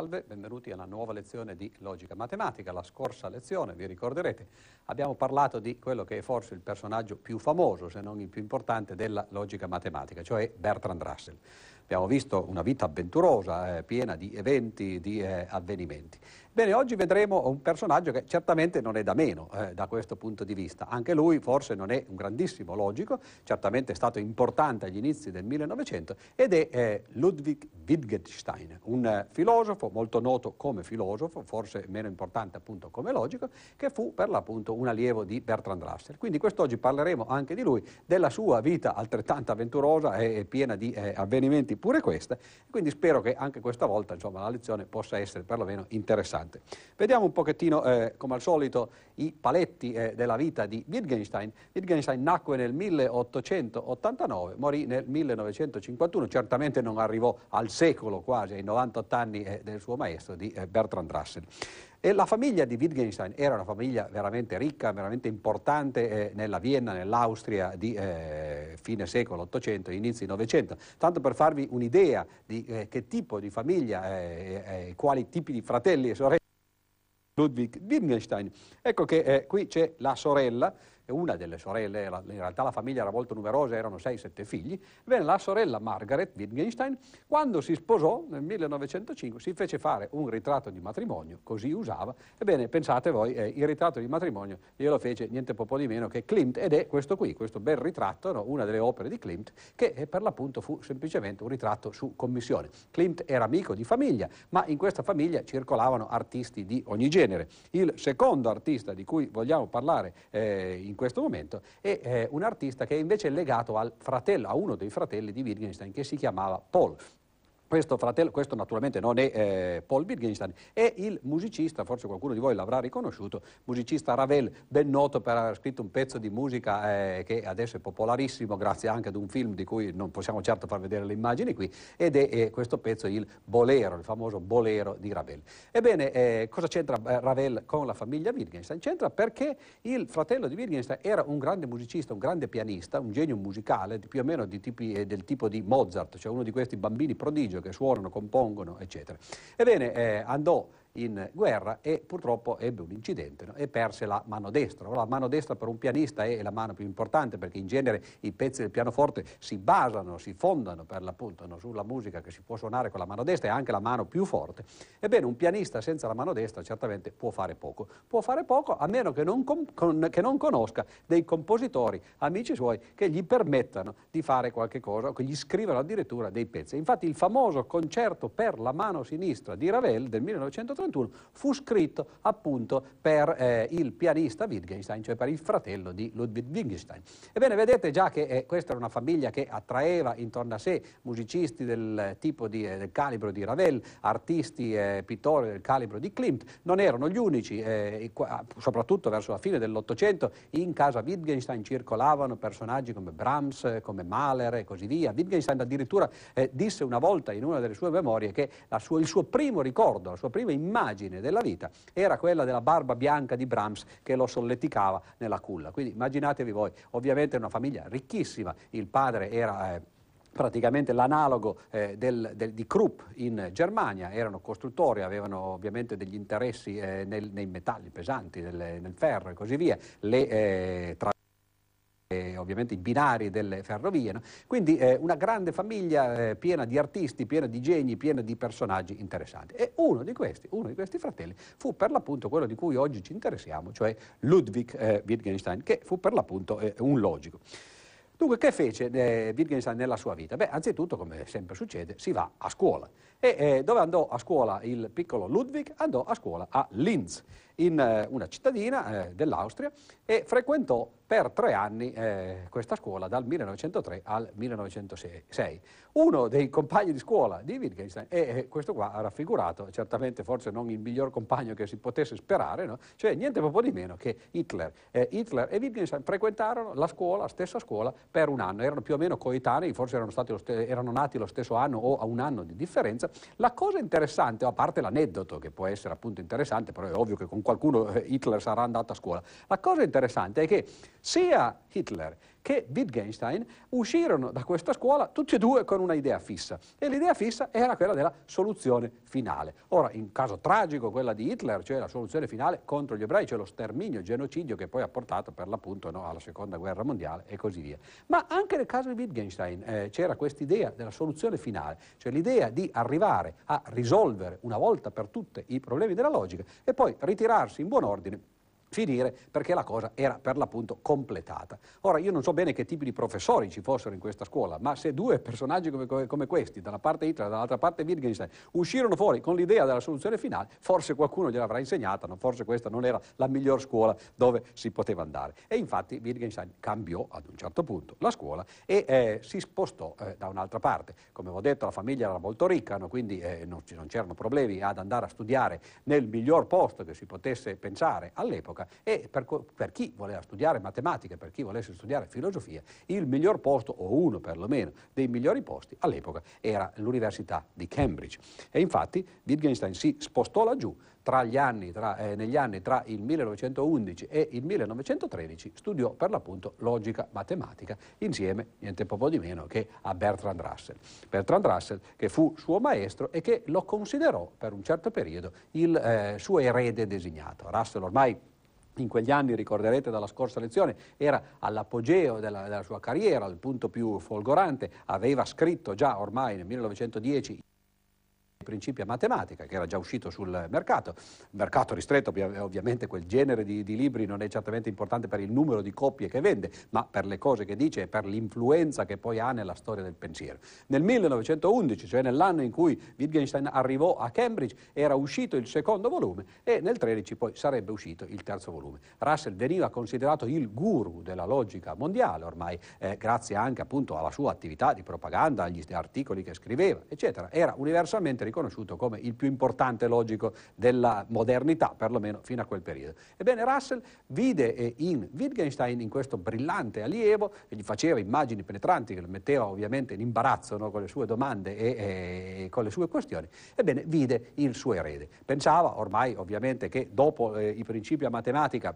salve, benvenuti alla nuova lezione di logica matematica. La scorsa lezione, vi ricorderete, abbiamo parlato di quello che è forse il personaggio più famoso, se non il più importante, della logica matematica, cioè Bertrand Russell. Abbiamo visto una vita avventurosa, eh, piena di eventi, di eh, avvenimenti. Bene, oggi vedremo un personaggio che certamente non è da meno eh, da questo punto di vista. Anche lui forse non è un grandissimo logico, certamente è stato importante agli inizi del 1900 ed è eh, Ludwig Wittgenstein, un eh, filosofo molto noto come filosofo, forse meno importante appunto come logico, che fu per l'appunto un allievo di Bertrand Russell. Quindi quest'oggi parleremo anche di lui, della sua vita altrettanto avventurosa e piena di eh, avvenimenti pure questa, quindi spero che anche questa volta insomma, la lezione possa essere perlomeno interessante. Vediamo un pochettino, eh, come al solito, i paletti eh, della vita di Wittgenstein. Wittgenstein nacque nel 1889, morì nel 1951, certamente non arrivò al secolo quasi, ai 98 anni eh, del suo maestro, di eh, Bertrand Russell. E la famiglia di Wittgenstein era una famiglia veramente ricca, veramente importante eh, nella Vienna, nell'Austria di eh, fine secolo 800, inizi 900. Tanto per farvi un'idea di eh, che tipo di famiglia, eh, eh, quali tipi di fratelli e sorelle Ludwig Wittgenstein. Ecco che eh, qui c'è la sorella, una delle sorelle, in realtà la famiglia era molto numerosa, erano 6-7 figli, Bene, la sorella Margaret Wittgenstein, quando si sposò nel 1905, si fece fare un ritratto di matrimonio, così usava, ebbene pensate voi, eh, il ritratto di matrimonio glielo fece niente po' di meno che Klimt, ed è questo qui, questo bel ritratto, no? una delle opere di Klimt, che eh, per l'appunto fu semplicemente un ritratto su commissione. Klimt era amico di famiglia, ma in questa famiglia circolavano artisti di ogni genere. Il secondo artista di cui vogliamo parlare eh, in questo momento, è eh, un artista che è invece legato al fratello, a uno dei fratelli di Wittgenstein che si chiamava Paul. Questo fratello, questo naturalmente non è eh, Paul Wittgenstein, è il musicista, forse qualcuno di voi l'avrà riconosciuto, musicista Ravel, ben noto per aver scritto un pezzo di musica eh, che adesso è popolarissimo grazie anche ad un film di cui non possiamo certo far vedere le immagini qui, ed è eh, questo pezzo il Bolero, il famoso Bolero di Ravel. Ebbene, eh, cosa c'entra eh, Ravel con la famiglia Wittgenstein? C'entra perché il fratello di Wittgenstein era un grande musicista, un grande pianista, un genio musicale, più o meno tipi, eh, del tipo di Mozart, cioè uno di questi bambini prodigio che suonano, compongono, eccetera. Ebbene, eh, andò in guerra e purtroppo ebbe un incidente no? e perse la mano destra. La mano destra per un pianista è la mano più importante perché in genere i pezzi del pianoforte si basano, si fondano per l'appunto no? sulla musica che si può suonare con la mano destra e anche la mano più forte. Ebbene, un pianista senza la mano destra certamente può fare poco. Può fare poco a meno che non, con, che non conosca dei compositori, amici suoi, che gli permettano di fare qualche cosa o che gli scrivano addirittura dei pezzi. Infatti il famoso concerto per la mano sinistra di Ravel del 1930 1931 fu scritto appunto per eh, il pianista Wittgenstein, cioè per il fratello di Ludwig Wittgenstein. Ebbene, vedete già che eh, questa era una famiglia che attraeva intorno a sé musicisti del tipo di, eh, del calibro di Ravel, artisti eh, pittori del calibro di Klimt, non erano gli unici, eh, soprattutto verso la fine dell'Ottocento, in casa Wittgenstein circolavano personaggi come Brahms, come Mahler e così via. Wittgenstein addirittura eh, disse una volta in una delle sue memorie che sua, il suo primo ricordo, la sua prima immagine immagine della vita era quella della barba bianca di Brahms che lo solleticava nella culla. Quindi immaginatevi voi, ovviamente una famiglia ricchissima, il padre era... Eh, praticamente l'analogo eh, del, del, di Krupp in Germania, erano costruttori, avevano ovviamente degli interessi eh, nel, nei metalli pesanti, nel, nel, ferro e così via, le, eh, tra eh, ovviamente i binari delle ferrovie. No? Quindi eh, una grande famiglia eh, piena di artisti, piena di geni, piena di personaggi interessanti. E uno di questi, uno di questi fratelli fu per l'appunto quello di cui oggi ci interessiamo, cioè Ludwig eh, Wittgenstein, che fu per l'appunto eh, un logico. Dunque, che fece eh, Wittgenstein nella sua vita? Beh, anzitutto, come sempre succede, si va a scuola. E eh, dove andò a scuola il piccolo Ludwig? Andò a scuola a Linz, in eh, una cittadina eh, dell'Austria, e frequentò per tre anni eh, questa scuola dal 1903 al 1906. Uno dei compagni di scuola di Wittgenstein, e eh, questo qua raffigurato, certamente forse non il miglior compagno che si potesse sperare, no? cioè niente proprio di meno che Hitler. Eh, Hitler e Wittgenstein frequentarono la scuola, la stessa scuola, per un anno, erano più o meno coetanei, forse erano, erano nati lo stesso anno o a un anno di differenza. La cosa interessante, a parte l'aneddoto che può essere appunto interessante, però è ovvio che con qualcuno eh, Hitler sarà andato a scuola, la cosa interessante è che sia Hitler che Wittgenstein uscirono da questa scuola tutti e due con una idea fissa e l'idea fissa era quella della soluzione finale. Ora, in caso tragico quella di Hitler, cioè la soluzione finale contro gli ebrei, cioè lo sterminio, il genocidio che poi ha portato per l'appunto no, alla seconda guerra mondiale e così via. Ma anche nel caso di Wittgenstein eh, c'era questa idea della soluzione finale, cioè l'idea di arrivare a risolvere una volta per tutte i problemi della logica e poi ritirarsi in buon ordine finire perché la cosa era per l'appunto completata. Ora io non so bene che tipi di professori ci fossero in questa scuola, ma se due personaggi come, come questi, da una parte Hitler e dall'altra parte Wittgenstein, uscirono fuori con l'idea della soluzione finale, forse qualcuno gliel'avrà insegnata, forse questa non era la miglior scuola dove si poteva andare. E infatti Wittgenstein cambiò ad un certo punto la scuola e eh, si spostò eh, da un'altra parte. Come ho detto la famiglia era molto ricca, no? quindi eh, non, non c'erano problemi ad andare a studiare nel miglior posto che si potesse pensare all'epoca all'epoca e per, per, chi voleva studiare matematica, per chi volesse studiare filosofia, il miglior posto, o uno perlomeno dei migliori posti all'epoca, era l'Università di Cambridge. E infatti Wittgenstein si spostò laggiù tra anni, tra, eh, negli anni tra il 1911 e il 1913 studiò per l'appunto logica matematica insieme, niente poco di meno, che a Bertrand Russell. Bertrand Russell che fu suo maestro e che lo considerò per un certo periodo il eh, suo erede designato. Russell ormai in quegli anni, ricorderete dalla scorsa lezione, era all'apogeo della, della sua carriera, al punto più folgorante, aveva scritto già ormai nel 1910 Principia Matematica, che era già uscito sul mercato. Mercato ristretto, ovviamente quel genere di, di, libri non è certamente importante per il numero di copie che vende, ma per le cose che dice e per l'influenza che poi ha nella storia del pensiero. Nel 1911, cioè nell'anno in cui Wittgenstein arrivò a Cambridge, era uscito il secondo volume e nel 13 poi sarebbe uscito il terzo volume. Russell veniva considerato il guru della logica mondiale, ormai eh, grazie anche appunto alla sua attività di propaganda, agli articoli che scriveva, eccetera. Era universalmente riconosciuto come il più importante logico della modernità, perlomeno fino a quel periodo. Ebbene, Russell vide eh, in Wittgenstein, in questo brillante allievo, e gli faceva immagini penetranti che lo metteva ovviamente in imbarazzo no, con le sue domande e, e, con le sue questioni, ebbene, vide il suo erede. Pensava ormai ovviamente che dopo eh, i principi a matematica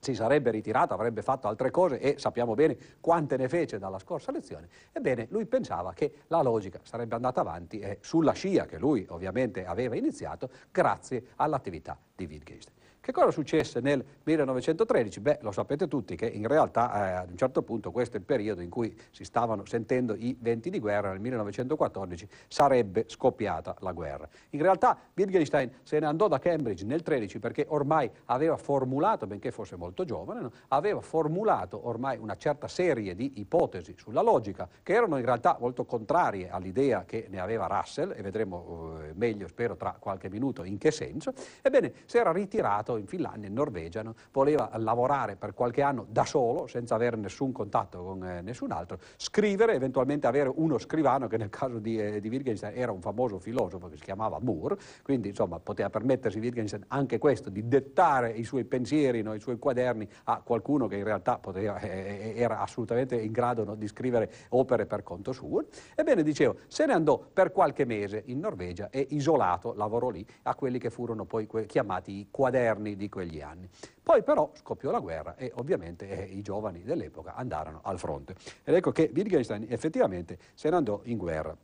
si sarebbe ritirato, avrebbe fatto altre cose e sappiamo bene quante ne fece dalla scorsa lezione. Ebbene, lui pensava che la logica sarebbe andata avanti eh, sulla scia che lui ovviamente aveva iniziato grazie all'attività di Wittgenstein. Che cosa successe nel 1913? Beh, lo sapete tutti che in realtà eh, ad un certo punto questo è il periodo in cui si stavano sentendo i venti di guerra, nel 1914 sarebbe scoppiata la guerra. In realtà Wittgenstein se ne andò da Cambridge nel 13 perché ormai aveva formulato, benché fosse molto giovane, no? aveva formulato ormai una certa serie di ipotesi sulla logica che erano in realtà molto contrarie all'idea che ne aveva Russell e vedremo eh, meglio, spero, tra qualche minuto in che senso. Ebbene, si era ritirato in Finlandia, in Norvegia, no? voleva lavorare per qualche anno da solo, senza avere nessun contatto con eh, nessun altro, scrivere, eventualmente avere uno scrivano, che nel caso di, eh, di Wittgenstein era un famoso filosofo che si chiamava Moore, quindi insomma poteva permettersi Wittgenstein anche questo, di dettare i suoi pensieri, no? i suoi quaderni a qualcuno che in realtà poteva, eh, eh, era assolutamente in grado no? di scrivere opere per conto suo. Ebbene, dicevo, se ne andò per qualche mese in Norvegia e isolato lavorò lì a quelli che furono poi chiamati i quaderni governi di quegli anni. Poi però scoppiò la guerra e ovviamente eh, i giovani dell'epoca andarono al fronte. Ed ecco che Wittgenstein effettivamente se ne andò in guerra.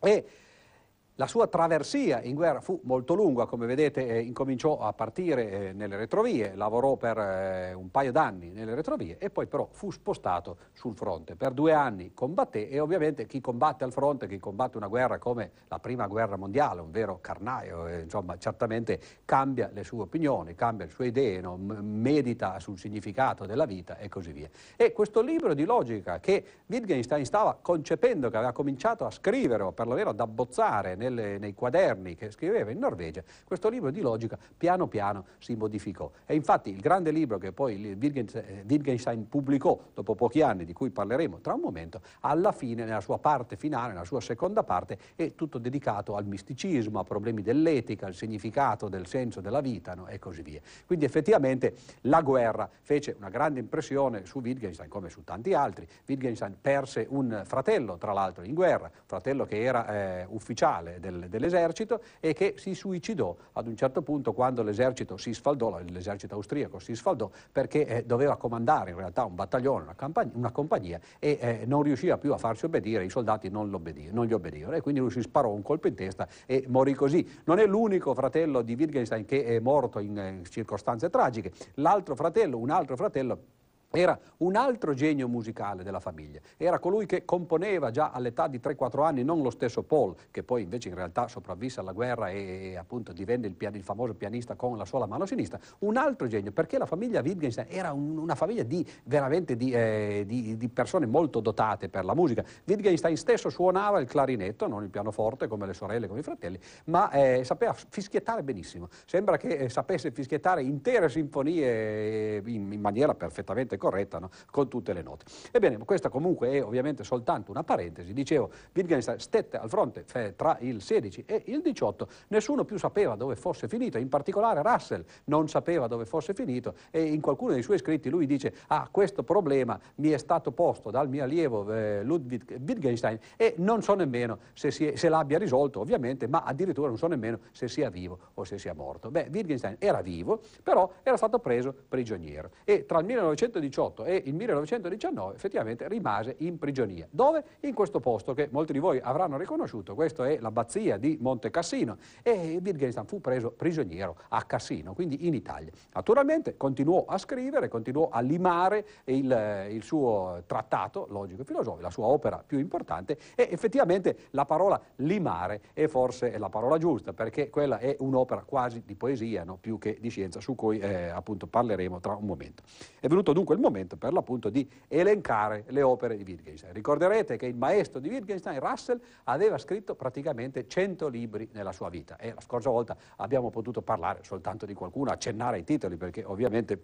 E la sua traversia in guerra fu molto lunga, come vedete eh, incominciò a partire eh, nelle retrovie, lavorò per eh, un paio d'anni nelle retrovie e poi però fu spostato sul fronte. Per due anni combatté e ovviamente chi combatte al fronte, chi combatte una guerra come la prima guerra mondiale, un vero carnaio, eh, insomma certamente cambia le sue opinioni, cambia le sue idee, no? medita sul significato della vita e così via. E questo libro di logica che Wittgenstein stava concependo, che aveva cominciato a scrivere o perlomeno ad abbozzare nelle, nei quaderni che scriveva in Norvegia, questo libro di logica piano piano si modificò. E infatti il grande libro che poi Wittgenstein pubblicò dopo pochi anni, di cui parleremo tra un momento, alla fine, nella sua parte finale, nella sua seconda parte, è tutto dedicato al misticismo, a problemi dell'etica, al significato del senso della vita no? e così via. Quindi effettivamente la guerra fece una grande impressione su Wittgenstein come su tanti altri. Wittgenstein perse un fratello, tra l'altro, in guerra, fratello che era eh, ufficiale del, dell'esercito e che si suicidò ad un certo punto quando l'esercito si sfaldò, l'esercito austriaco si sfaldò perché eh, doveva comandare in realtà un battaglione, una, campagna, una compagnia e eh, non riusciva più a farsi obbedire, i soldati non, non, gli obbedivano e quindi lui si sparò un colpo in testa e morì così. Non è l'unico fratello di Wittgenstein che è morto in, in eh, circostanze tragiche, l'altro fratello, un altro fratello era un altro genio musicale della famiglia, era colui che componeva già all'età di 3-4 anni, non lo stesso Paul, che poi invece in realtà sopravvisse alla guerra e, e appunto divenne il, pian, il, famoso pianista con la sola mano sinistra, un altro genio, perché la famiglia Wittgenstein era un, una famiglia di, veramente di, eh, di, di, persone molto dotate per la musica. Wittgenstein stesso suonava il clarinetto, non il pianoforte come le sorelle, come i fratelli, ma eh, sapeva fischiettare benissimo. Sembra che eh, sapesse fischiettare intere sinfonie eh, in, in maniera perfettamente corretta corretta no? con tutte le note. Ebbene, questa comunque è ovviamente soltanto una parentesi. Dicevo, Wittgenstein stette al fronte tra il 16 e il 18, nessuno più sapeva dove fosse finito, in particolare Russell non sapeva dove fosse finito e in qualcuno dei suoi scritti lui dice ah questo problema mi è stato posto dal mio allievo eh, Ludwig Wittgenstein e non so nemmeno se, è, se l'abbia risolto ovviamente, ma addirittura non so nemmeno se sia vivo o se sia morto. Beh, Wittgenstein era vivo, però era stato preso prigioniero e tra il 1918 1918 e il 1919 effettivamente rimase in prigionia. Dove? In questo posto che molti di voi avranno riconosciuto, questa è l'abbazia di Monte Cassino e Wittgenstein fu preso prigioniero a Cassino, quindi in Italia. Naturalmente continuò a scrivere, continuò a limare il, il suo trattato logico-filosofico, la sua opera più importante e effettivamente la parola limare è forse la parola giusta perché quella è un'opera quasi di poesia no? più che di scienza su cui eh, appunto parleremo tra un momento. È venuto dunque il momento per l'appunto di elencare le opere di Wittgenstein. Ricorderete che il maestro di Wittgenstein, Russell, aveva scritto praticamente 100 libri nella sua vita e la scorsa volta abbiamo potuto parlare soltanto di qualcuno, accennare ai titoli perché ovviamente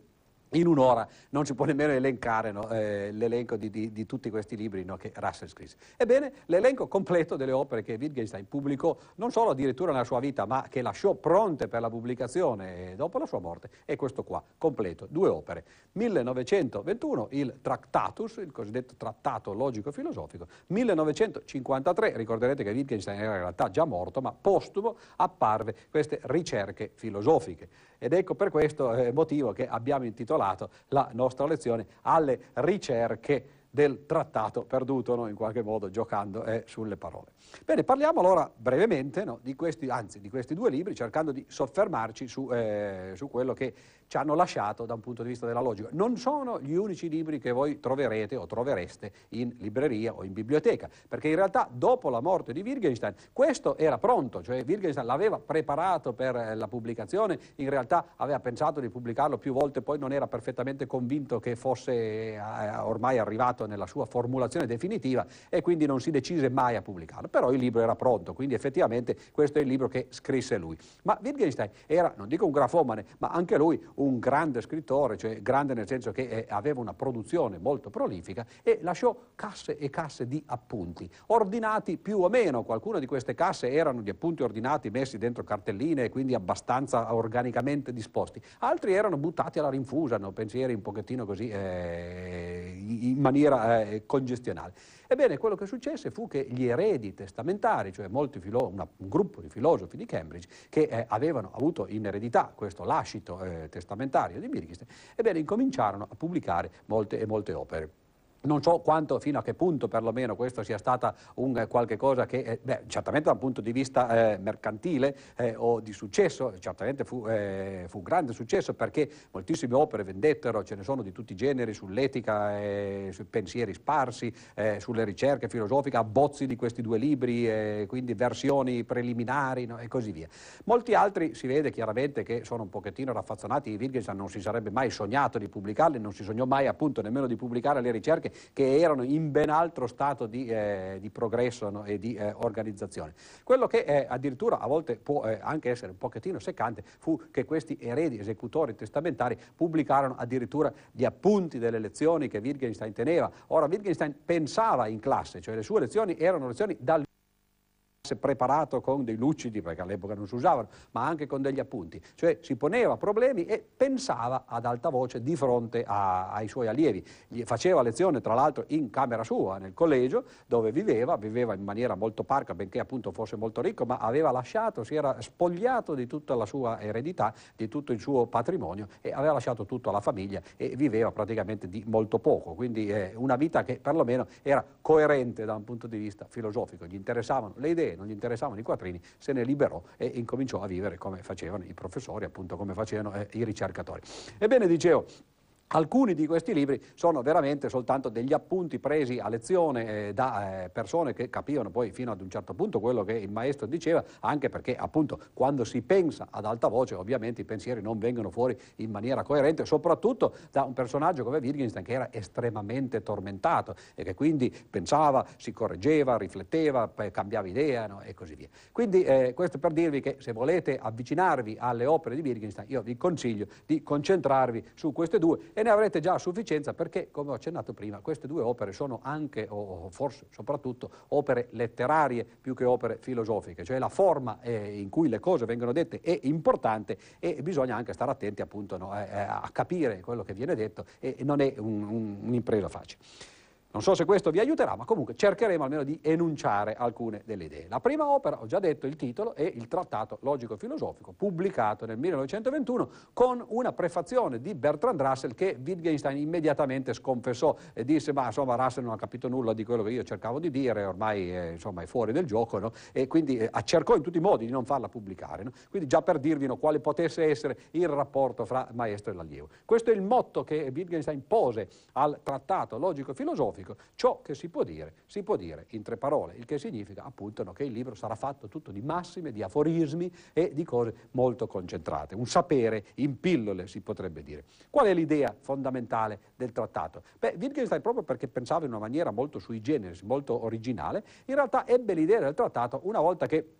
in un'ora non si può nemmeno elencare no, eh, l'elenco di, di, di, tutti questi libri no, che Russell scrisse. Ebbene, l'elenco completo delle opere che Wittgenstein pubblicò, non solo addirittura nella sua vita, ma che lasciò pronte per la pubblicazione dopo la sua morte, è questo qua, completo, due opere. 1921 il Tractatus, il cosiddetto trattato logico-filosofico, 1953, ricorderete che Wittgenstein era in realtà già morto, ma postumo apparve queste ricerche filosofiche. Ed ecco per questo eh, motivo che abbiamo intitolato la nostra lezione alle ricerche del trattato perduto, no? in qualche modo giocando eh, sulle parole. Bene, parliamo allora brevemente no? di, questi, anzi, di questi due libri, cercando di soffermarci su, eh, su quello che ci hanno lasciato da un punto di vista della logica. Non sono gli unici libri che voi troverete o trovereste in libreria o in biblioteca, perché in realtà dopo la morte di Wittgenstein questo era pronto, cioè Wittgenstein l'aveva preparato per eh, la pubblicazione, in realtà aveva pensato di pubblicarlo più volte, poi non era perfettamente convinto che fosse eh, ormai arrivato nella sua formulazione definitiva e quindi non si decise mai a pubblicarlo, però il libro era pronto, quindi effettivamente questo è il libro che scrisse lui. Ma Wittgenstein era, non dico un grafomane, ma anche lui un grande scrittore, cioè grande nel senso che eh, aveva una produzione molto prolifica e lasciò casse e casse di appunti, ordinati più o meno, qualcuna di queste casse erano di appunti ordinati messi dentro cartelline e quindi abbastanza organicamente disposti, altri erano buttati alla rinfusa, no? pensieri un pochettino così eh, in maniera eh, congestionale. Ebbene, quello che successe fu che gli eredi testamentari, cioè filo- una, un gruppo di filosofi di Cambridge, che eh, avevano avuto in eredità questo lascito eh, testamentario di Wittgenstein, ebbene incominciarono a pubblicare molte e molte opere. Non so quanto, fino a che punto perlomeno questo sia stata un eh, qualche cosa che, eh, beh, certamente dal punto di vista eh, mercantile eh, o di successo, certamente fu, eh, fu, grande successo perché moltissime opere vendettero, ce ne sono di tutti i generi, sull'etica, sui pensieri sparsi, sulle ricerche filosofiche, abbozzi di questi due libri, quindi versioni preliminari no, e così via. Molti altri si vede chiaramente che sono un pochettino raffazzonati, Wittgenstein non si sarebbe mai sognato di pubblicarli, non si sognò mai appunto nemmeno di pubblicare le ricerche che erano in ben altro stato di, eh, di progresso no, e di eh, organizzazione. Quello che eh, addirittura a volte può eh, anche essere un pochettino seccante fu che questi eredi esecutori testamentari pubblicarono addirittura gli appunti delle lezioni che Wittgenstein teneva. Ora Wittgenstein pensava in classe, cioè le sue lezioni erano lezioni dal preparato con dei lucidi, perché all'epoca non si usavano, ma anche con degli appunti, cioè si poneva problemi e pensava ad alta voce di fronte a, ai suoi allievi. Gli faceva lezione tra l'altro in camera sua, nel collegio, dove viveva, viveva in maniera molto parca, benché appunto fosse molto ricco, ma aveva lasciato, si era spogliato di tutta la sua eredità, di tutto il suo patrimonio e aveva lasciato tutto alla famiglia e viveva praticamente di molto poco, quindi eh, una vita che perlomeno era coerente da un punto di vista filosofico, gli interessavano le idee, non gli interessavano i quattrini, se ne liberò e incominciò a vivere come facevano i professori, appunto come facevano eh, i ricercatori. Ebbene, dicevo, Alcuni di questi libri sono veramente soltanto degli appunti presi a lezione eh, da eh, persone che capivano poi fino ad un certo punto quello che il maestro diceva, anche perché appunto quando si pensa ad alta voce ovviamente i pensieri non vengono fuori in maniera coerente, soprattutto da un personaggio come Wittgenstein che era estremamente tormentato e che quindi pensava, si correggeva, rifletteva, cambiava idea no? e così via. Quindi eh, questo per dirvi che se volete avvicinarvi alle opere di Wittgenstein io vi consiglio di concentrarvi su queste due ne avrete già a sufficienza perché, come ho accennato prima, queste due opere sono anche, o forse soprattutto, opere letterarie più che opere filosofiche, cioè la forma eh, in cui le cose vengono dette è importante e bisogna anche stare attenti appunto no, eh, a capire quello che viene detto e non è un, un, un'impresa facile. Non so se questo vi aiuterà, ma comunque cercheremo almeno di enunciare alcune delle idee. La prima opera, ho già detto il titolo, è il Trattato Logico-Filosofico, pubblicato nel 1921 con una prefazione di Bertrand Russell che Wittgenstein immediatamente sconfessò e disse ma insomma Russell non ha capito nulla di quello che io cercavo di dire, ormai è, insomma, è fuori del gioco no? e quindi eh, cercò in tutti i modi di non farla pubblicare. No? Quindi già per dirvi no, quale potesse essere il rapporto fra maestro e l'allievo. Questo è il motto che Wittgenstein pose al Trattato Logico-Filosofico filosofico. Ciò che si può dire, si può dire in tre parole, il che significa appunto no, che il libro sarà fatto tutto di massime, di aforismi e di cose molto concentrate. Un sapere in pillole, si potrebbe dire. Qual è l'idea fondamentale del trattato? Beh, Wittgenstein, proprio perché pensava in una maniera molto sui generis, molto originale, in realtà ebbe l'idea del trattato una volta che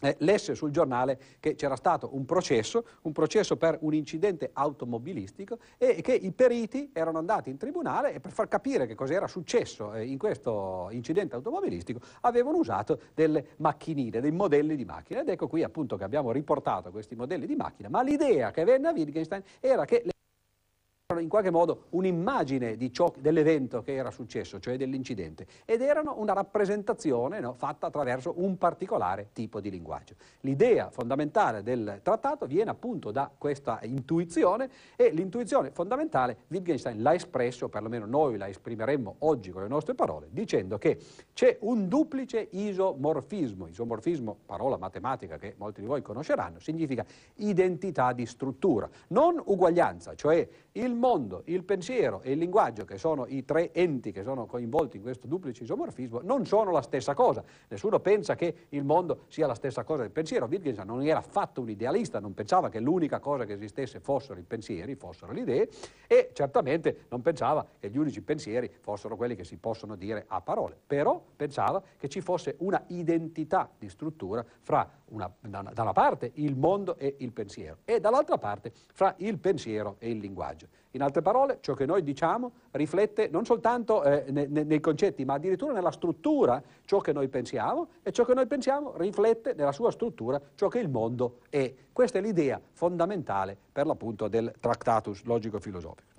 eh, lesse sul giornale che c'era stato un processo, un processo per un incidente automobilistico e che i periti erano andati in tribunale e per far capire che cosa era successo eh, in questo incidente automobilistico avevano usato delle macchinine, dei modelli di macchine. Ed ecco qui appunto che abbiamo riportato questi modelli di macchina, ma l'idea che venne a Wittgenstein era che le in qualche modo un'immagine dell'evento che era successo, cioè dell'incidente, ed erano una rappresentazione no, fatta attraverso un particolare tipo di linguaggio. L'idea fondamentale del trattato viene appunto da questa intuizione e l'intuizione fondamentale Wittgenstein l'ha espresso, perlomeno noi la esprimeremmo oggi con le nostre parole, dicendo che c'è un duplice isomorfismo. Isomorfismo, parola matematica che molti di voi conosceranno, significa identità di struttura, non uguaglianza, cioè il mondo, il pensiero e il linguaggio, che sono i tre enti che sono coinvolti in questo duplice isomorfismo, non sono la stessa cosa. Nessuno pensa che il mondo sia la stessa cosa del pensiero. Wittgenstein non era affatto un idealista, non pensava che l'unica cosa che esistesse fossero i pensieri, fossero le idee, e certamente non pensava che gli unici pensieri fossero quelli che si possono dire a parole. Però pensava che ci fosse una identità di struttura fra una, da, una, da una parte il mondo e il pensiero e dall'altra parte fra il pensiero e il linguaggio. In altre parole, ciò che noi diciamo riflette non soltanto eh, ne, ne, nei concetti, ma addirittura nella struttura ciò che noi pensiamo e ciò che noi pensiamo riflette nella sua struttura ciò che il mondo è. Questa è l'idea fondamentale per l'appunto del Tractatus logico-filosofico.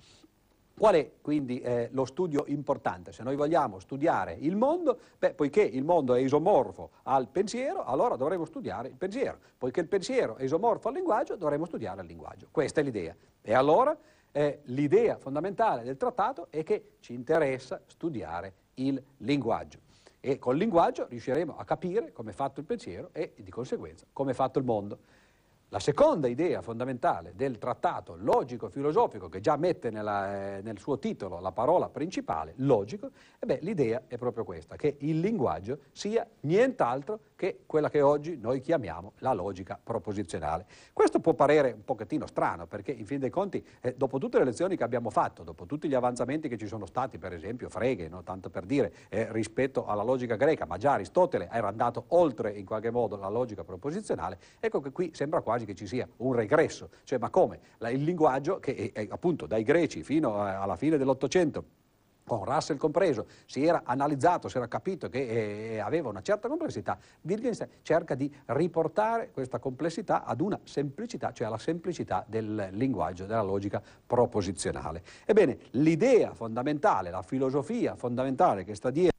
Qual è quindi eh, lo studio importante? Se noi vogliamo studiare il mondo, beh, poiché il mondo è isomorfo al pensiero, allora dovremo studiare il pensiero. Poiché il pensiero è isomorfo al linguaggio, dovremo studiare il linguaggio. Questa è l'idea. E allora eh, l'idea fondamentale del trattato è che ci interessa studiare il linguaggio e col linguaggio riusciremo a capire come è fatto il pensiero e di conseguenza come è fatto il mondo. La seconda idea fondamentale del trattato logico-filosofico, che già mette nella, eh, nel suo titolo la parola principale, logico, eh l'idea è proprio questa, che il linguaggio sia nient'altro che quella che oggi noi chiamiamo la logica proposizionale. Questo può parere un pochettino strano, perché in fin dei conti, eh, dopo tutte le lezioni che abbiamo fatto, dopo tutti gli avanzamenti che ci sono stati, per esempio Frege, no? tanto per dire, eh, rispetto alla logica greca, ma già Aristotele era andato oltre in qualche modo la logica proposizionale, ecco che qui sembra quasi quasi che ci sia un regresso. Cioè, ma come? il linguaggio che è, è, appunto dai greci fino alla fine dell'Ottocento con Russell compreso, si era analizzato, si era capito che eh, aveva una certa complessità, Wittgenstein cerca di riportare questa complessità ad una semplicità, cioè alla semplicità del linguaggio, della logica proposizionale. Ebbene, l'idea fondamentale, la filosofia fondamentale che sta dietro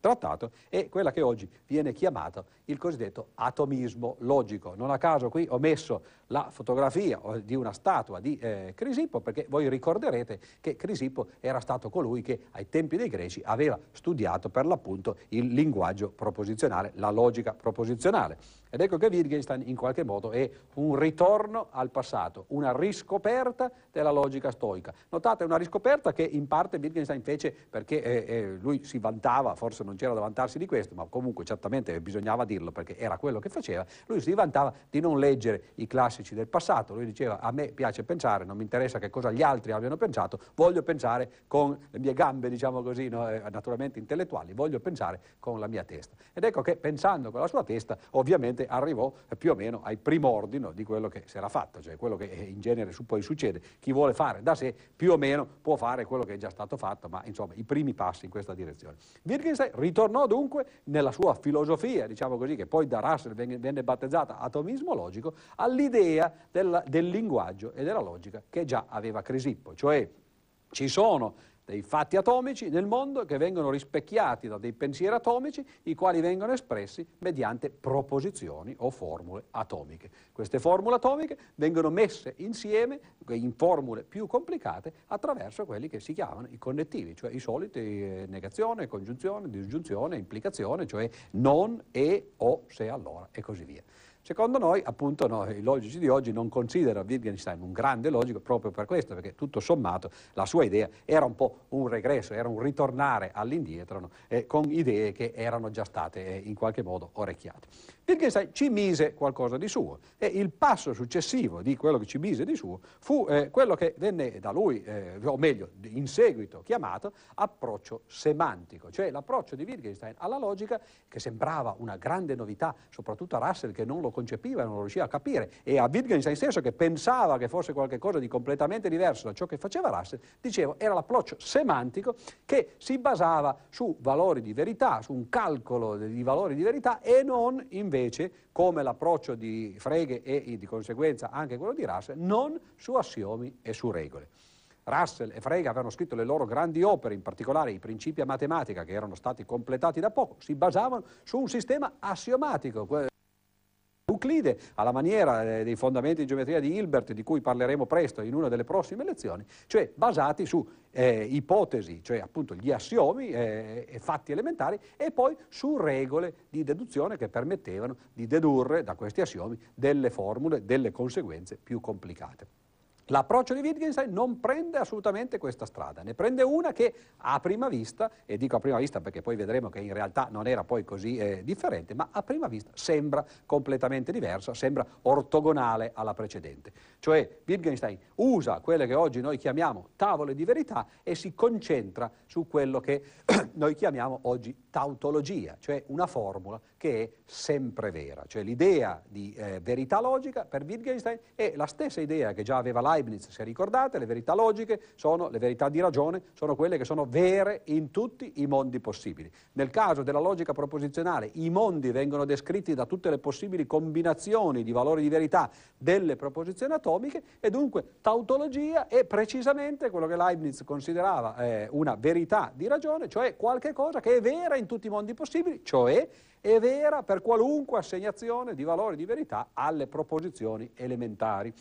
trattato è quella che oggi viene chiamata il cosiddetto atomismo logico. Non a caso qui ho messo la fotografia di una statua di eh, Crisippo perché voi ricorderete che Crisippo era stato colui che ai tempi dei greci aveva studiato per l'appunto il linguaggio proposizionale, la logica proposizionale. Ed ecco che Wittgenstein in qualche modo è un ritorno al passato, una riscoperta della logica stoica. Notate, una riscoperta che in parte Wittgenstein fece perché eh, eh, lui si vantava, forse non c'era da vantarsi di questo, ma comunque certamente bisognava dirlo perché era quello che faceva, lui si vantava di non leggere i classici del passato, lui diceva a me piace pensare, non mi interessa che cosa gli altri abbiano pensato, voglio pensare con le mie gambe, diciamo così, no? eh, naturalmente intellettuali, voglio pensare con la mia testa. Ed ecco che pensando con la sua testa, ovviamente arrivò più o meno ai primordi no, di quello che si era fatto, cioè quello che in genere poi succede. Chi vuole fare da sé più o meno può fare quello che è già stato fatto, ma insomma i primi passi in questa direzione. Wittgenstein ritornò dunque nella sua filosofia, diciamo così, che poi da Russell venne battezzata atomismo logico, all'idea del, del linguaggio e della logica che già aveva Crisippo, cioè ci sono dei fatti atomici nel mondo che vengono rispecchiati da dei pensieri atomici, i quali vengono espressi mediante proposizioni o formule atomiche. Queste formule atomiche vengono messe insieme in formule più complicate attraverso quelli che si chiamano i connettivi, cioè i soliti eh, negazione, congiunzione, disgiunzione, implicazione, cioè non, e, o, se, allora e così via. Secondo noi, appunto, no, i logici di oggi non considerano Wittgenstein un grande logico proprio per questo, perché tutto sommato la sua idea era un po' un regresso, era un ritornare all'indietro no, eh, con idee che erano già state eh, in qualche modo orecchiate. Wittgenstein ci mise qualcosa di suo e il passo successivo di quello che ci mise di suo fu eh, quello che venne da lui, eh, o meglio, in seguito chiamato approccio semantico, cioè l'approccio di Wittgenstein alla logica che sembrava una grande novità, soprattutto a Russell che non lo concepiva, non lo riusciva a capire, e a Wittgenstein stesso che pensava che fosse qualcosa di completamente diverso da ciò che faceva Russell, dicevo, era l'approccio semantico che si basava su valori di verità, su un calcolo di valori di verità e non invece invece, come l'approccio di Frege e di conseguenza anche quello di Russell, non su assiomi e su regole. Russell e Frege avevano scritto le loro grandi opere, in particolare i principi a matematica che erano stati completati da poco, si basavano su un sistema assiomatico, Euclide, alla maniera eh, dei fondamenti di geometria di Hilbert, di cui parleremo presto in una delle prossime lezioni, cioè basati su eh, ipotesi, cioè appunto gli assiomi eh, fatti elementari, e poi su regole di deduzione che permettevano di dedurre da questi assiomi delle formule, delle conseguenze più complicate. L'approccio di Wittgenstein non prende assolutamente questa strada, ne prende una che a prima vista, e dico a prima vista perché poi vedremo che in realtà non era poi così eh, differente, ma a prima vista sembra completamente diversa, sembra ortogonale alla precedente. Cioè Wittgenstein usa quelle che oggi noi chiamiamo tavole di verità e si concentra su quello che noi chiamiamo oggi tautologia, cioè una formula che è sempre vera. Cioè l'idea di eh, verità logica per Wittgenstein è la stessa idea che già aveva Leibniz, se ricordate, le verità logiche sono le verità di ragione, sono quelle che sono vere in tutti i mondi possibili. Nel caso della logica proposizionale i mondi vengono descritti da tutte le possibili combinazioni di valori di verità delle proposizioni atomiche e dunque tautologia è precisamente quello che Leibniz considerava eh, una verità di ragione, cioè qualche cosa che è vera in tutti i mondi possibili, cioè è vera per qualunque assegnazione di valori di verità alle proposizioni elementari.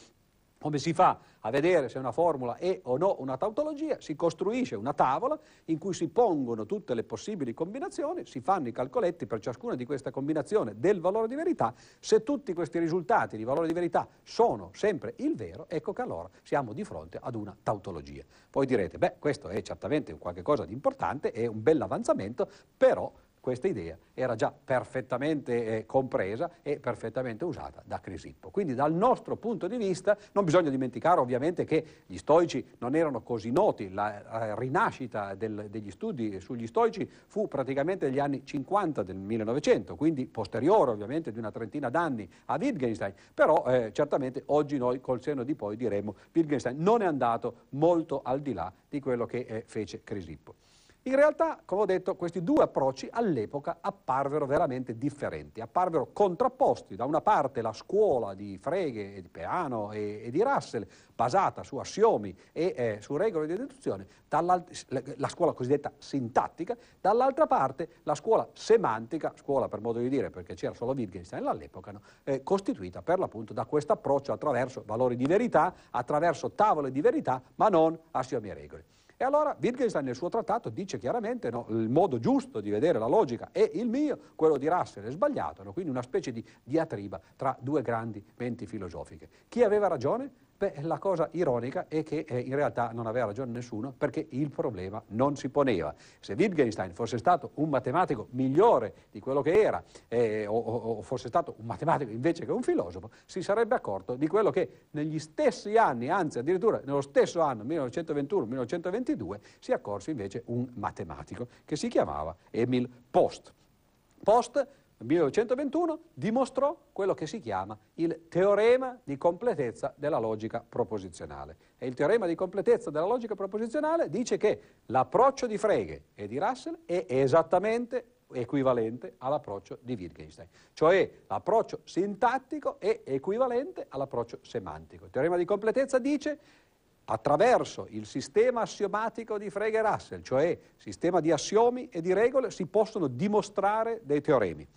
Come si fa a vedere se una formula è o no una tautologia? Si costruisce una tavola in cui si pongono tutte le possibili combinazioni, si fanno i calcoletti per ciascuna di queste combinazioni del valore di verità. Se tutti questi risultati di valore di verità sono sempre il vero, ecco che allora siamo di fronte ad una tautologia. Poi direte, beh, questo è certamente qualcosa di importante, è un bell'avanzamento, però questa idea era già perfettamente eh, compresa e perfettamente usata da Crisippo. Quindi dal nostro punto di vista non bisogna dimenticare ovviamente che gli stoici non erano così noti, la, la rinascita del, degli studi sugli stoici fu praticamente negli anni 50 del 1900, quindi posteriore ovviamente di una trentina d'anni a Wittgenstein, però eh, certamente oggi noi col seno di poi diremmo Wittgenstein non è andato molto al di là di quello che eh, fece Crisippo. In realtà, come ho detto, questi due approcci all'epoca apparvero veramente differenti, apparvero contrapposti. Da una parte la scuola di Frege di Peano e, e di Russell, basata su assiomi e eh, su regole di deduzione, la scuola cosiddetta sintattica, dall'altra parte la scuola semantica, scuola per modo di dire perché c'era solo Wittgenstein all'epoca, no? eh, costituita per l'appunto da questo approccio attraverso valori di verità, attraverso tavole di verità, ma non assiomi e regole. E allora Wittgenstein nel suo trattato dice chiaramente no, il modo giusto di vedere la logica è il mio, quello di Russell è sbagliato, no? quindi una specie di diatriba tra due grandi menti filosofiche. Chi aveva ragione? Beh, la cosa ironica è che eh, in realtà non aveva ragione nessuno perché il problema non si poneva. Se Wittgenstein fosse stato un matematico migliore di quello che era eh, o, o, fosse stato un matematico invece che un filosofo, si sarebbe accorto di quello che negli stessi anni, anzi addirittura nello stesso anno, 1921-1922, si accorse invece un matematico che si chiamava Emil Post. Post 1921 dimostrò quello che si chiama il teorema di completezza della logica proposizionale. E il teorema di completezza della logica proposizionale dice che l'approccio di Frege e di Russell è esattamente equivalente all'approccio di Wittgenstein, cioè l'approccio sintattico è equivalente all'approccio semantico. Il teorema di completezza dice attraverso il sistema assiomatico di Frege e Russell, cioè sistema di assiomi e di regole, si possono dimostrare dei teoremi.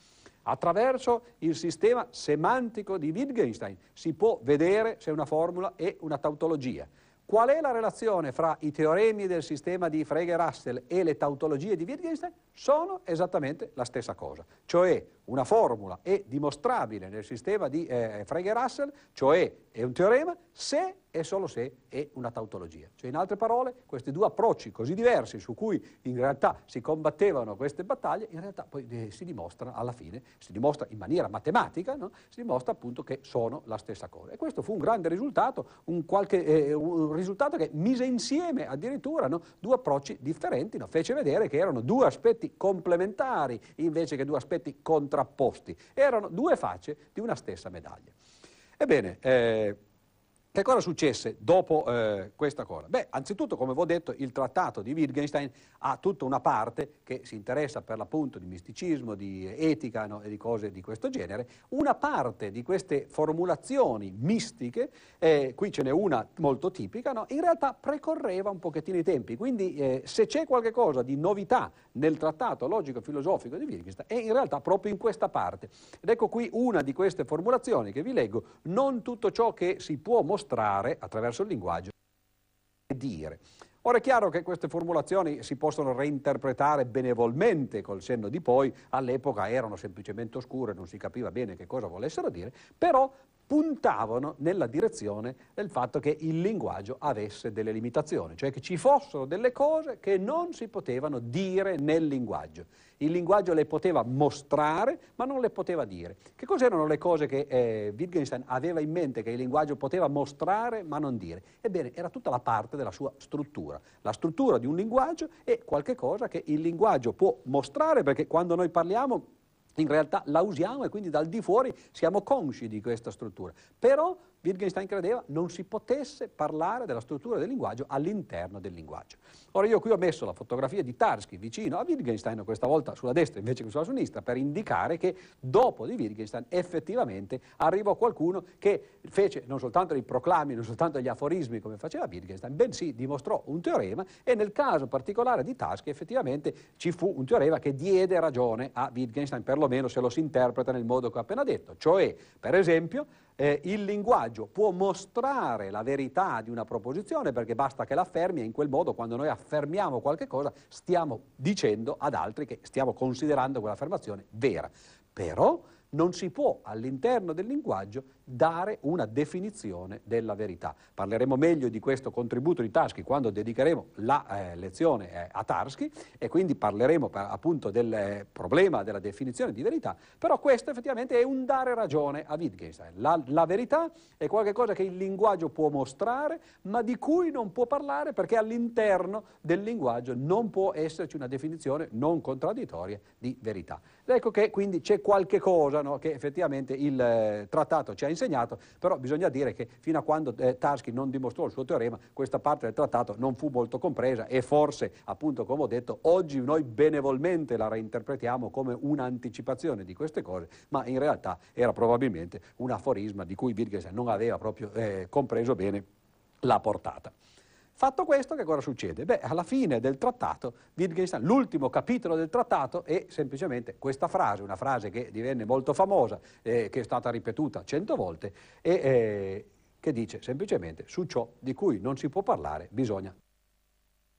Attraverso il sistema semantico di Wittgenstein si può vedere se una formula è una tautologia. Qual è la relazione fra i teoremi del sistema di Frege e le tautologie di Wittgenstein? Sono esattamente la stessa cosa, cioè una formula è dimostrabile nel sistema di eh, Frege e Russell, cioè è un teorema, se e solo se è una tautologia. Cioè in altre parole questi due approcci così diversi su cui in realtà si combattevano queste battaglie, in realtà poi eh, si dimostra alla fine, si dimostra in maniera matematica, no? si dimostra appunto che sono la stessa cosa. E questo fu un grande risultato, un, qualche, eh, un risultato che mise insieme addirittura no? due approcci differenti, no? fece vedere che erano due aspetti complementari invece che due aspetti contrapposti, erano due facce di una stessa medaglia. Ebbene, eh, che cosa successe dopo eh, questa cosa? Beh, anzitutto, come vi ho detto, il trattato di Wittgenstein ha tutta una parte che si interessa per l'appunto di misticismo, di etica no, e di cose di questo genere. Una parte di queste formulazioni mistiche, eh, qui ce n'è una molto tipica, no, in realtà precorreva un pochettino i tempi. Quindi eh, se c'è qualche cosa di novità nel trattato logico-filosofico di Wittgenstein è in realtà proprio in questa parte. Ed ecco qui una di queste formulazioni che vi leggo, non tutto ciò che si può mostrare attraverso il linguaggio e dire. Ora è chiaro che queste formulazioni si possono reinterpretare benevolmente col senno di poi, all'epoca erano semplicemente oscure, non si capiva bene che cosa volessero dire, però puntavano nella direzione del fatto che il linguaggio avesse delle limitazioni, cioè che ci fossero delle cose che non si potevano dire nel linguaggio. Il linguaggio le poteva mostrare, ma non le poteva dire. Che cos'erano le cose che eh, Wittgenstein aveva in mente che il linguaggio poteva mostrare, ma non dire? Ebbene, era tutta la parte della sua struttura. La struttura di un linguaggio è qualcosa che il linguaggio può mostrare, perché quando noi parliamo in realtà la usiamo e quindi dal di fuori siamo consci di questa struttura. Però Wittgenstein credeva non si potesse parlare della struttura del linguaggio all'interno del linguaggio. Ora io qui ho messo la fotografia di Tarski vicino a Wittgenstein, questa volta sulla destra invece che sulla sinistra, per indicare che dopo di Wittgenstein effettivamente arrivò qualcuno che fece non soltanto i proclami, non soltanto gli aforismi come faceva Wittgenstein, bensì dimostrò un teorema e nel caso particolare di Tarski effettivamente ci fu un teorema che diede ragione a Wittgenstein, perlomeno se lo si interpreta nel modo che ho appena detto, cioè per esempio eh, il linguaggio può mostrare la verità di una proposizione perché basta che l'affermi e in quel modo quando noi affermiamo qualche cosa stiamo dicendo ad altri che stiamo considerando quell'affermazione vera. Però non si può all'interno del linguaggio dare una definizione della verità. Parleremo meglio di questo contributo di Tarski quando dedicheremo la eh, lezione eh, a Tarski e quindi parleremo appunto del eh, problema della definizione di verità, però questo effettivamente è un dare ragione a Wittgenstein. La, la verità è qualcosa che il linguaggio può mostrare, ma di cui non può parlare perché all'interno del linguaggio non può esserci una definizione non contraddittoria di verità. Ecco che quindi c'è qualche cosa no, che effettivamente il eh, trattato ci ha insegnato, però bisogna dire che fino a quando eh, Tarski non dimostrò il suo teorema, questa parte del trattato non fu molto compresa e forse, appunto, come ho detto, oggi noi benevolmente la reinterpretiamo come un'anticipazione di queste cose, ma in realtà era probabilmente un aforisma di cui Wittgenstein non aveva proprio eh, compreso bene la portata. Fatto questo, che cosa succede? Beh, alla fine del trattato, Wittgenstein, l'ultimo capitolo del trattato è semplicemente questa frase, una frase che divenne molto famosa, eh, che è stata ripetuta cento volte, e eh, che dice semplicemente su ciò di cui non si può parlare bisogna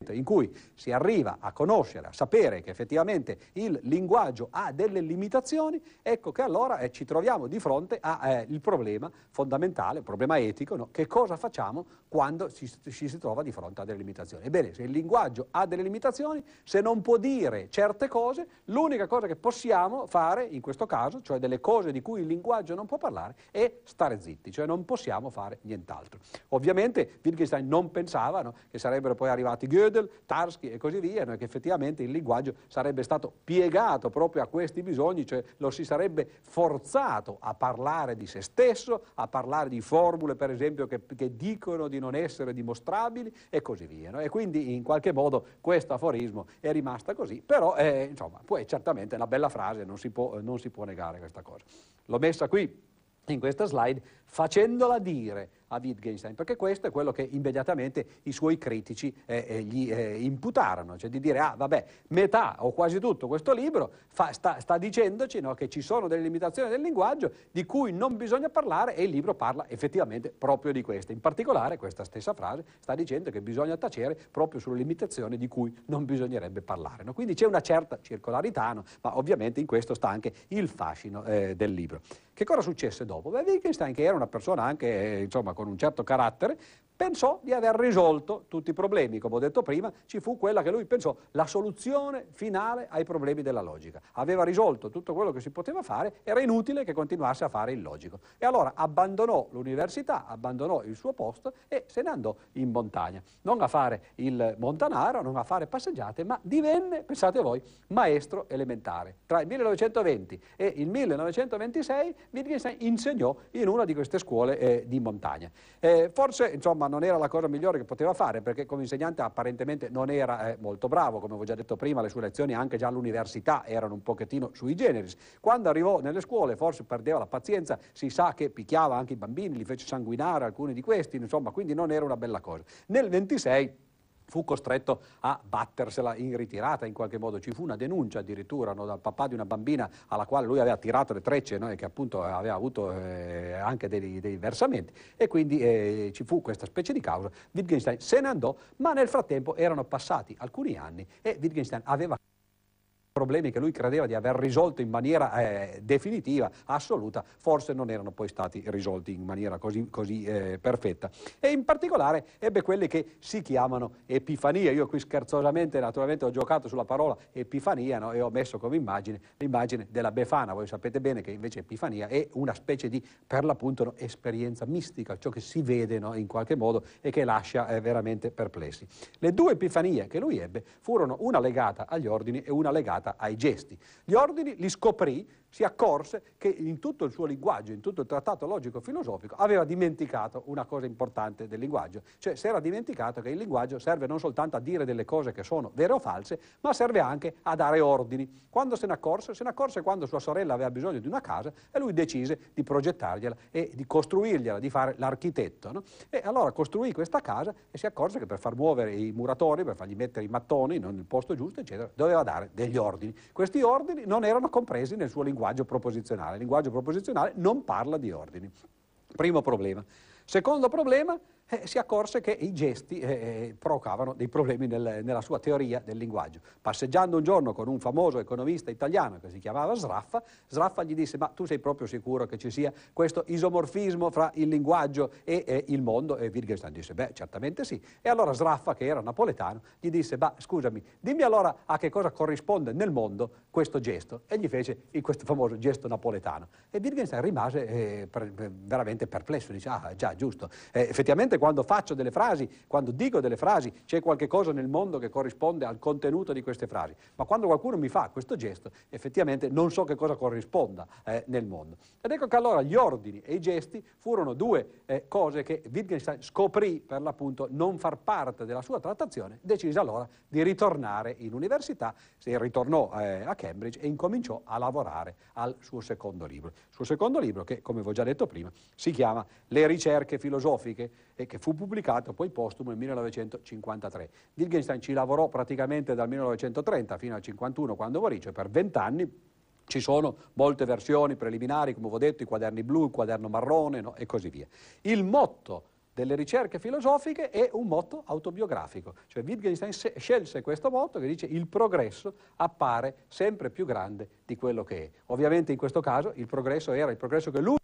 in cui si arriva a conoscere, a sapere che effettivamente il linguaggio ha delle limitazioni, ecco che allora eh, ci troviamo di fronte al eh, problema fondamentale, il problema etico, no? che cosa facciamo quando ci, ci, si trova di fronte a delle limitazioni. Ebbene, se il linguaggio ha delle limitazioni, se non può dire certe cose, l'unica cosa che possiamo fare in questo caso, cioè delle cose di cui il linguaggio non può parlare, è stare zitti, cioè non possiamo fare nient'altro. Ovviamente Wittgenstein non pensava no, che sarebbero poi arrivati Goethe, Gödel, Tarski e così via, no? che effettivamente il linguaggio sarebbe stato piegato proprio a questi bisogni, cioè lo si sarebbe forzato a parlare di se stesso, a parlare di formule per esempio che, che dicono di non essere dimostrabili e così via. No? E quindi in qualche modo questo aforismo è rimasta così, però eh, insomma, poi certamente è una bella frase, non si può, non si può negare questa cosa. L'ho messa qui in questa slide facendola dire a Wittgenstein, perché questo è quello che immediatamente i suoi critici eh, eh, gli eh, imputarono, cioè di dire, ah vabbè, metà o quasi tutto questo libro fa, sta, sta, dicendoci no, che ci sono delle limitazioni del linguaggio di cui non bisogna parlare e il libro parla effettivamente proprio di queste. In particolare questa stessa frase sta dicendo che bisogna tacere proprio sulle limitazioni di cui non bisognerebbe parlare. No? Quindi c'è una certa circolarità, no? ma ovviamente in questo sta anche il fascino eh, del libro. Che cosa successe dopo? Beh, Wittgenstein, che era una persona anche eh, insomma, con un certo carattere, pensò di aver risolto tutti i problemi. Come ho detto prima, ci fu quella che lui pensò la soluzione finale ai problemi della logica. Aveva risolto tutto quello che si poteva fare, era inutile che continuasse a fare il logico. E allora abbandonò l'università, abbandonò il suo posto e se ne andò in montagna. Non a fare il montanaro, non a fare passeggiate, ma divenne, pensate voi, maestro elementare. Tra il 1920 e il 1926 Wittgenstein insegnò in una di queste scuole eh, di montagna. Eh, forse, insomma, non era la cosa migliore che poteva fare perché come insegnante apparentemente non era eh, molto bravo, come ho già detto prima le sue lezioni anche già all'università erano un pochettino sui generis. Quando arrivò nelle scuole forse perdeva la pazienza, si sa che picchiava anche i bambini, li fece sanguinare alcuni di questi, insomma quindi non era una bella cosa. Nel 26 fu costretto a battersela in ritirata in qualche modo. Ci fu una denuncia addirittura no, dal papà di una bambina alla quale lui aveva tirato le trecce no, e che appunto aveva avuto eh, anche dei, dei, versamenti e quindi eh, ci fu questa specie di causa. Wittgenstein se ne andò, ma nel frattempo erano passati alcuni anni e Wittgenstein aveva problemi che lui credeva di aver risolto in maniera eh, definitiva, assoluta, forse non erano poi stati risolti in maniera così, così eh, perfetta. E in particolare ebbe quelle che si chiamano epifania. Io qui scherzosamente naturalmente ho giocato sulla parola epifania no? e ho messo come immagine l'immagine della Befana. Voi sapete bene che invece epifania è una specie di, per l'appunto, no, esperienza mistica, ciò che si vede no? in qualche modo e che lascia eh, veramente perplessi. Le due epifanie che lui ebbe furono una legata agli ordini e una legata legata ai gesti. Gli ordini li scoprì si accorse che in tutto il suo linguaggio, in tutto il trattato logico-filosofico, aveva dimenticato una cosa importante del linguaggio, cioè si era dimenticato che il linguaggio serve non soltanto a dire delle cose che sono vere o false, ma serve anche a dare ordini. Quando se ne accorse? Se ne accorse quando sua sorella aveva bisogno di una casa e lui decise di progettargliela e di costruirgliela, di fare l'architetto. No? E allora costruì questa casa e si accorse che per far muovere i muratori, per fargli mettere i mattoni nel posto giusto, eccetera, doveva dare degli ordini. Questi ordini non erano compresi nel suo linguaggio linguaggio proposizionale. Il linguaggio proposizionale non parla di ordini. Primo problema. Secondo problema, eh, si accorse che i gesti eh, eh, provocavano dei problemi nel, nella sua teoria del linguaggio. Passeggiando un giorno con un famoso economista italiano che si chiamava Sraffa, Sraffa gli disse ma tu sei proprio sicuro che ci sia questo isomorfismo fra il linguaggio e eh, il mondo? E Wittgenstein disse beh certamente sì. E allora Sraffa, che era napoletano, gli disse ma scusami, dimmi allora a che cosa corrisponde nel mondo questo gesto. E gli fece questo famoso gesto napoletano. E Wittgenstein rimase eh, per, veramente perplesso, dice ah già giusto, eh, effettivamente quando faccio delle frasi, quando dico delle frasi, c'è qualche cosa nel mondo che corrisponde al contenuto di queste frasi, ma quando qualcuno mi fa questo gesto, effettivamente non so che cosa corrisponda eh, nel mondo. Ed ecco che allora gli ordini e i gesti furono due eh, cose che Wittgenstein scoprì per l'appunto non far parte della sua trattazione, decise allora di ritornare in università, si ritornò eh, a Cambridge e incominciò a lavorare al suo secondo libro. Il suo secondo libro, che come vi ho già detto prima, si chiama Le ricerche filosofiche che fu pubblicato poi postumo nel 1953. Wittgenstein ci lavorò praticamente dal 1930 fino al 1951 quando morì, cioè per vent'anni, ci sono molte versioni preliminari, come ho detto, i quaderni blu, il quaderno marrone no? e così via. Il motto delle ricerche filosofiche è un motto autobiografico, cioè Wittgenstein scelse questo motto che dice il progresso appare sempre più grande di quello che è. Ovviamente in questo caso il progresso era il progresso che lui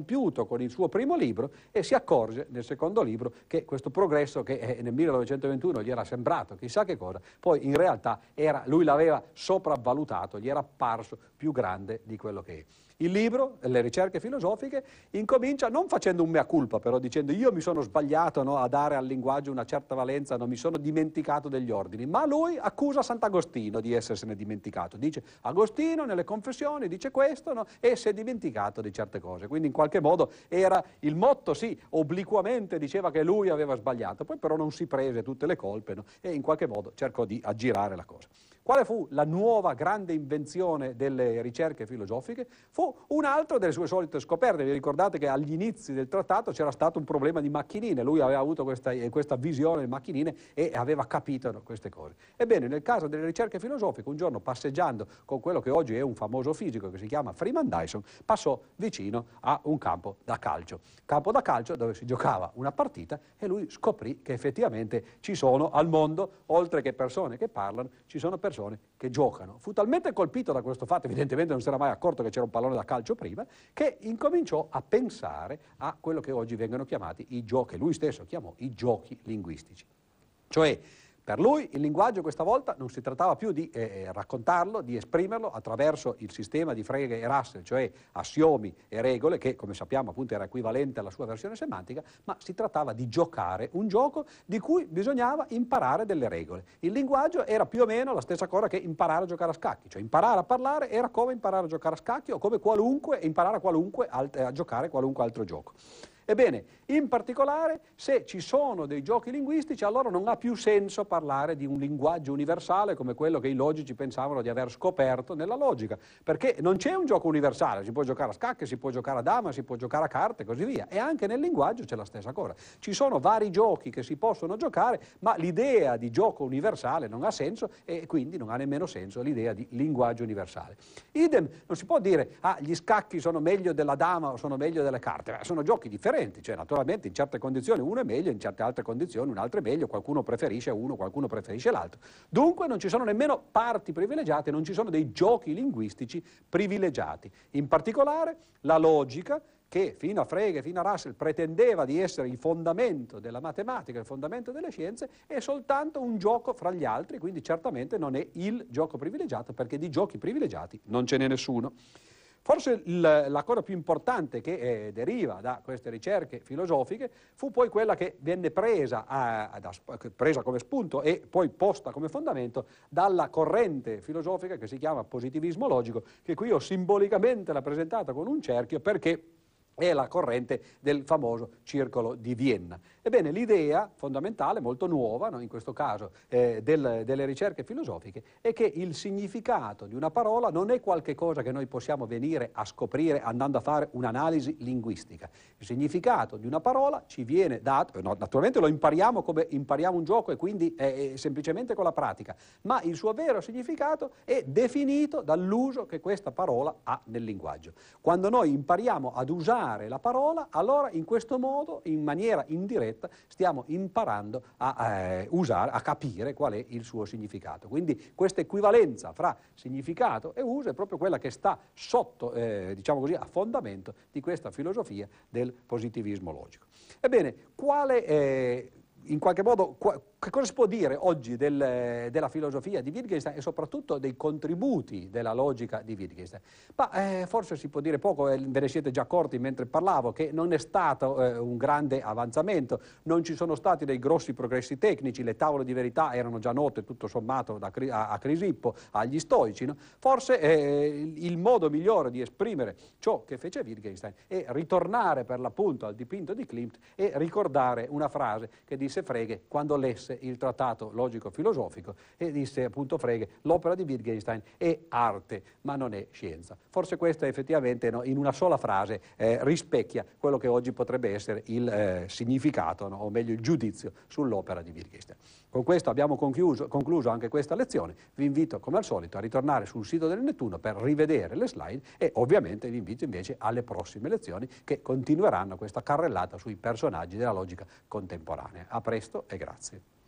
compiuto con il suo primo libro e si accorge nel secondo libro che questo progresso che nel 1921 gli era sembrato chissà che cosa, poi in realtà era, lui l'aveva sopravvalutato, gli era apparso più grande di quello che è. Il libro, le ricerche filosofiche, incomincia non facendo un mea culpa, però dicendo io mi sono sbagliato no, a dare al linguaggio una certa valenza, non mi sono dimenticato degli ordini, ma lui accusa Sant'Agostino di essersene dimenticato. Dice Agostino nelle confessioni dice questo no, e si è dimenticato di certe cose. Quindi in qualche modo era il motto, sì, obliquamente diceva che lui aveva sbagliato, poi però non si prese tutte le colpe e in qualche modo cercò di aggirare la cosa. Quale fu la nuova grande invenzione delle ricerche filosofiche? Fu un altro delle sue solite scoperte. Vi ricordate che agli inizi del trattato c'era stato un problema di macchinine, lui aveva avuto questa, questa visione di macchinine e aveva capito queste cose. Ebbene, nel caso delle ricerche filosofiche, un giorno passeggiando con quello che oggi è un famoso fisico che si chiama Freeman Dyson, passò vicino a un campo da calcio. Campo da calcio dove si giocava una partita e lui scoprì che effettivamente ci sono al mondo, oltre che persone che parlano, ci sono persone persone che giocano. Fu talmente colpito da questo fatto, evidentemente non si era mai accorto che c'era un pallone da calcio prima, che incominciò a pensare a quello che oggi vengono chiamati i giochi, lui stesso chiamò i giochi linguistici. Cioè per lui il linguaggio questa volta non si trattava più di eh, eh, raccontarlo, di esprimerlo attraverso il sistema di Frege e Russell, cioè assiomi e regole, che come sappiamo appunto era equivalente alla sua versione semantica, ma si trattava di giocare un gioco di cui bisognava imparare delle regole. Il linguaggio era più o meno la stessa cosa che imparare a giocare a scacchi, cioè imparare a parlare era come imparare a giocare a scacchi o come qualunque, imparare a, qualunque, a giocare qualunque altro gioco. Ebbene, in particolare, se ci sono dei giochi linguistici, allora non ha più senso parlare di un linguaggio universale come quello che i logici pensavano di aver scoperto nella logica, perché non c'è un gioco universale, si può giocare a scacchi, si può giocare a dama, si può giocare a carte e così via, e anche nel linguaggio c'è la stessa cosa. Ci sono vari giochi che si possono giocare, ma l'idea di gioco universale non ha senso e quindi non ha nemmeno senso l'idea di linguaggio universale. Idem, non si può dire, ah, gli scacchi sono meglio della dama o sono meglio delle carte, Beh, sono giochi differenti differenti, cioè naturalmente in certe condizioni uno è meglio, in certe altre condizioni un altro è meglio, qualcuno preferisce uno, qualcuno preferisce l'altro. Dunque non ci sono nemmeno parti privilegiate, non ci sono dei giochi linguistici privilegiati. In particolare la logica che fino a Frege, fino a Russell pretendeva di essere il fondamento della matematica, il fondamento delle scienze, è soltanto un gioco fra gli altri, quindi certamente non è il gioco privilegiato perché di giochi privilegiati non ce n'è nessuno. Forse la cosa più importante che eh, deriva da queste ricerche filosofiche fu poi quella che venne presa, a, a, presa, come spunto e poi posta come fondamento dalla corrente filosofica che si chiama positivismo logico, che qui ho simbolicamente rappresentata con un cerchio perché è la corrente del famoso circolo di Vienna. Ebbene, l'idea fondamentale, molto nuova, no, in questo caso eh, del, delle ricerche filosofiche, è che il significato di una parola non è qualcosa che noi possiamo venire a scoprire andando a fare un'analisi linguistica. Il significato di una parola ci viene dato, no, naturalmente lo impariamo come impariamo un gioco e quindi è, è semplicemente con la pratica, ma il suo vero significato è definito dall'uso che questa parola ha nel linguaggio. Quando noi impariamo ad usare richiamare la parola, allora in questo modo, in maniera indiretta, stiamo imparando a eh, usare, a capire qual è il suo significato. Quindi questa equivalenza fra significato e uso è proprio quella che sta sotto, eh, diciamo così, a fondamento di questa filosofia del positivismo logico. Ebbene, quale eh, in qualche modo, che cosa si può dire oggi del, della filosofia di Wittgenstein e soprattutto dei contributi della logica di Wittgenstein? Ma eh, forse si può dire poco, eh, ve ne siete già accorti mentre parlavo, che non è stato eh, un grande avanzamento, non ci sono stati dei grossi progressi tecnici, le tavole di verità erano già note tutto sommato da, a, a, Crisippo, agli stoici. No? Forse eh, il modo migliore di esprimere ciò che fece Wittgenstein è ritornare per l'appunto al dipinto di Klimt e ricordare una frase che disse disse Frege quando lesse il trattato logico-filosofico e disse appunto Frege l'opera di Wittgenstein è arte ma non è scienza. Forse questo effettivamente no, in una sola frase eh, rispecchia quello che oggi potrebbe essere il eh, significato no, o meglio il giudizio sull'opera di Wittgenstein. Con questo abbiamo concluso, concluso anche questa lezione, vi invito come al solito a ritornare sul sito del Nettuno per rivedere le slide e ovviamente vi invito invece alle prossime lezioni che continueranno questa carrellata sui personaggi della logica contemporanea. A presto e grazie.